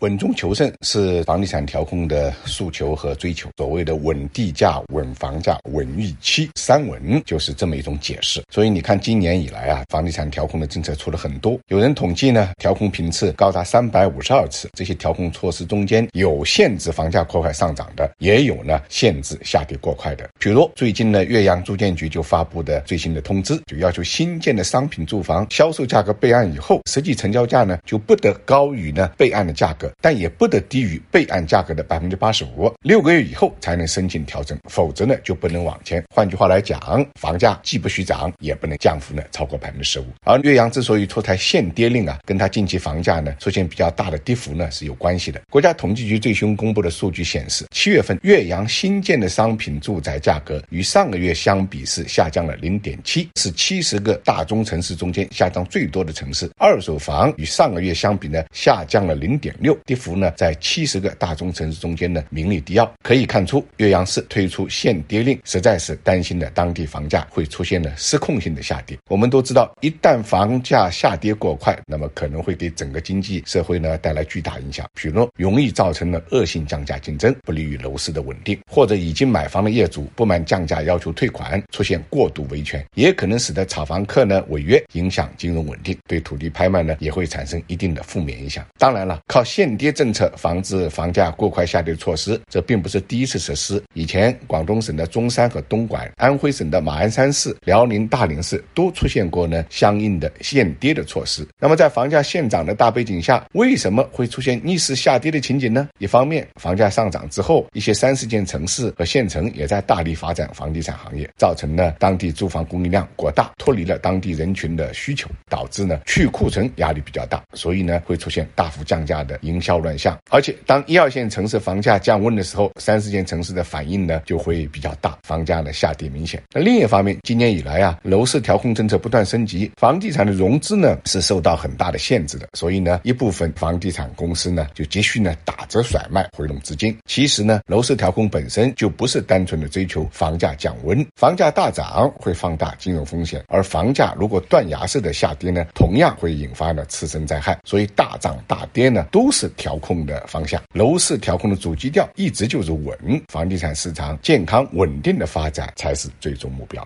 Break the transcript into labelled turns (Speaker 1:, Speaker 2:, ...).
Speaker 1: 稳中求胜是房地产调控的诉求和追求。所谓的稳地价、稳房价、稳预期，三稳就是这么一种解释。所以你看，今年以来啊，房地产调控的政策出了很多。有人统计呢，调控频次高达三百五十二次。这些调控措施中间有限制房价过快上涨的，也有呢限制下跌过快的。比如最近呢，岳阳住建局就发布的最新的通知，就要求新建的商品住房销售价格备案以后，实际成交价呢就不得高于呢备案的价格。但也不得低于备案价格的百分之八十五，六个月以后才能申请调整，否则呢就不能往前。换句话来讲，房价既不许涨，也不能降幅呢超过百分之十五。而岳阳之所以出台限跌令啊，跟它近期房价呢出现比较大的跌幅呢是有关系的。国家统计局最新公布的数据显示，七月份岳阳新建的商品住宅价格与上个月相比是下降了零点七，是七十个大中城市中间下降最多的城市。二手房与上个月相比呢下降了零点六。跌幅呢，在七十个大中城市中间呢，名列第二。可以看出，岳阳市推出限跌令，实在是担心的当地房价会出现了失控性的下跌。我们都知道，一旦房价下跌过快，那么可能会给整个经济社会呢带来巨大影响，比如容易造成了恶性降价竞争，不利于楼市的稳定；或者已经买房的业主不满降价要求退款，出现过度维权，也可能使得炒房客呢违约，影响金融稳定，对土地拍卖呢也会产生一定的负面影响。当然了，靠限限跌。政策防止房价过快下跌的措施，这并不是第一次实施。以前广东省的中山和东莞，安徽省的马鞍山市，辽宁大连市都出现过呢相应的限跌的措施。那么在房价现涨的大背景下，为什么会出现逆势下跌的情景呢？一方面，房价上涨之后，一些三四线城市和县城也在大力发展房地产行业，造成呢当地住房供应量过大，脱离了当地人群的需求，导致呢去库存压力比较大，所以呢会出现大幅降价的营销。乱象，而且当一二线城市房价降温的时候，三四线城市的反应呢就会比较大，房价呢下跌明显。那另一方面，今年以来啊，楼市调控政策不断升级，房地产的融资呢是受到很大的限制的，所以呢，一部分房地产公司呢就急需呢打折甩卖回笼资金。其实呢，楼市调控本身就不是单纯的追求房价降温，房价大涨会放大金融风险，而房价如果断崖式的下跌呢，同样会引发呢次生灾害。所以大涨大跌呢都是。调控的方向，楼市调控的主基调一直就是稳，房地产市场健康稳定的发展才是最终目标。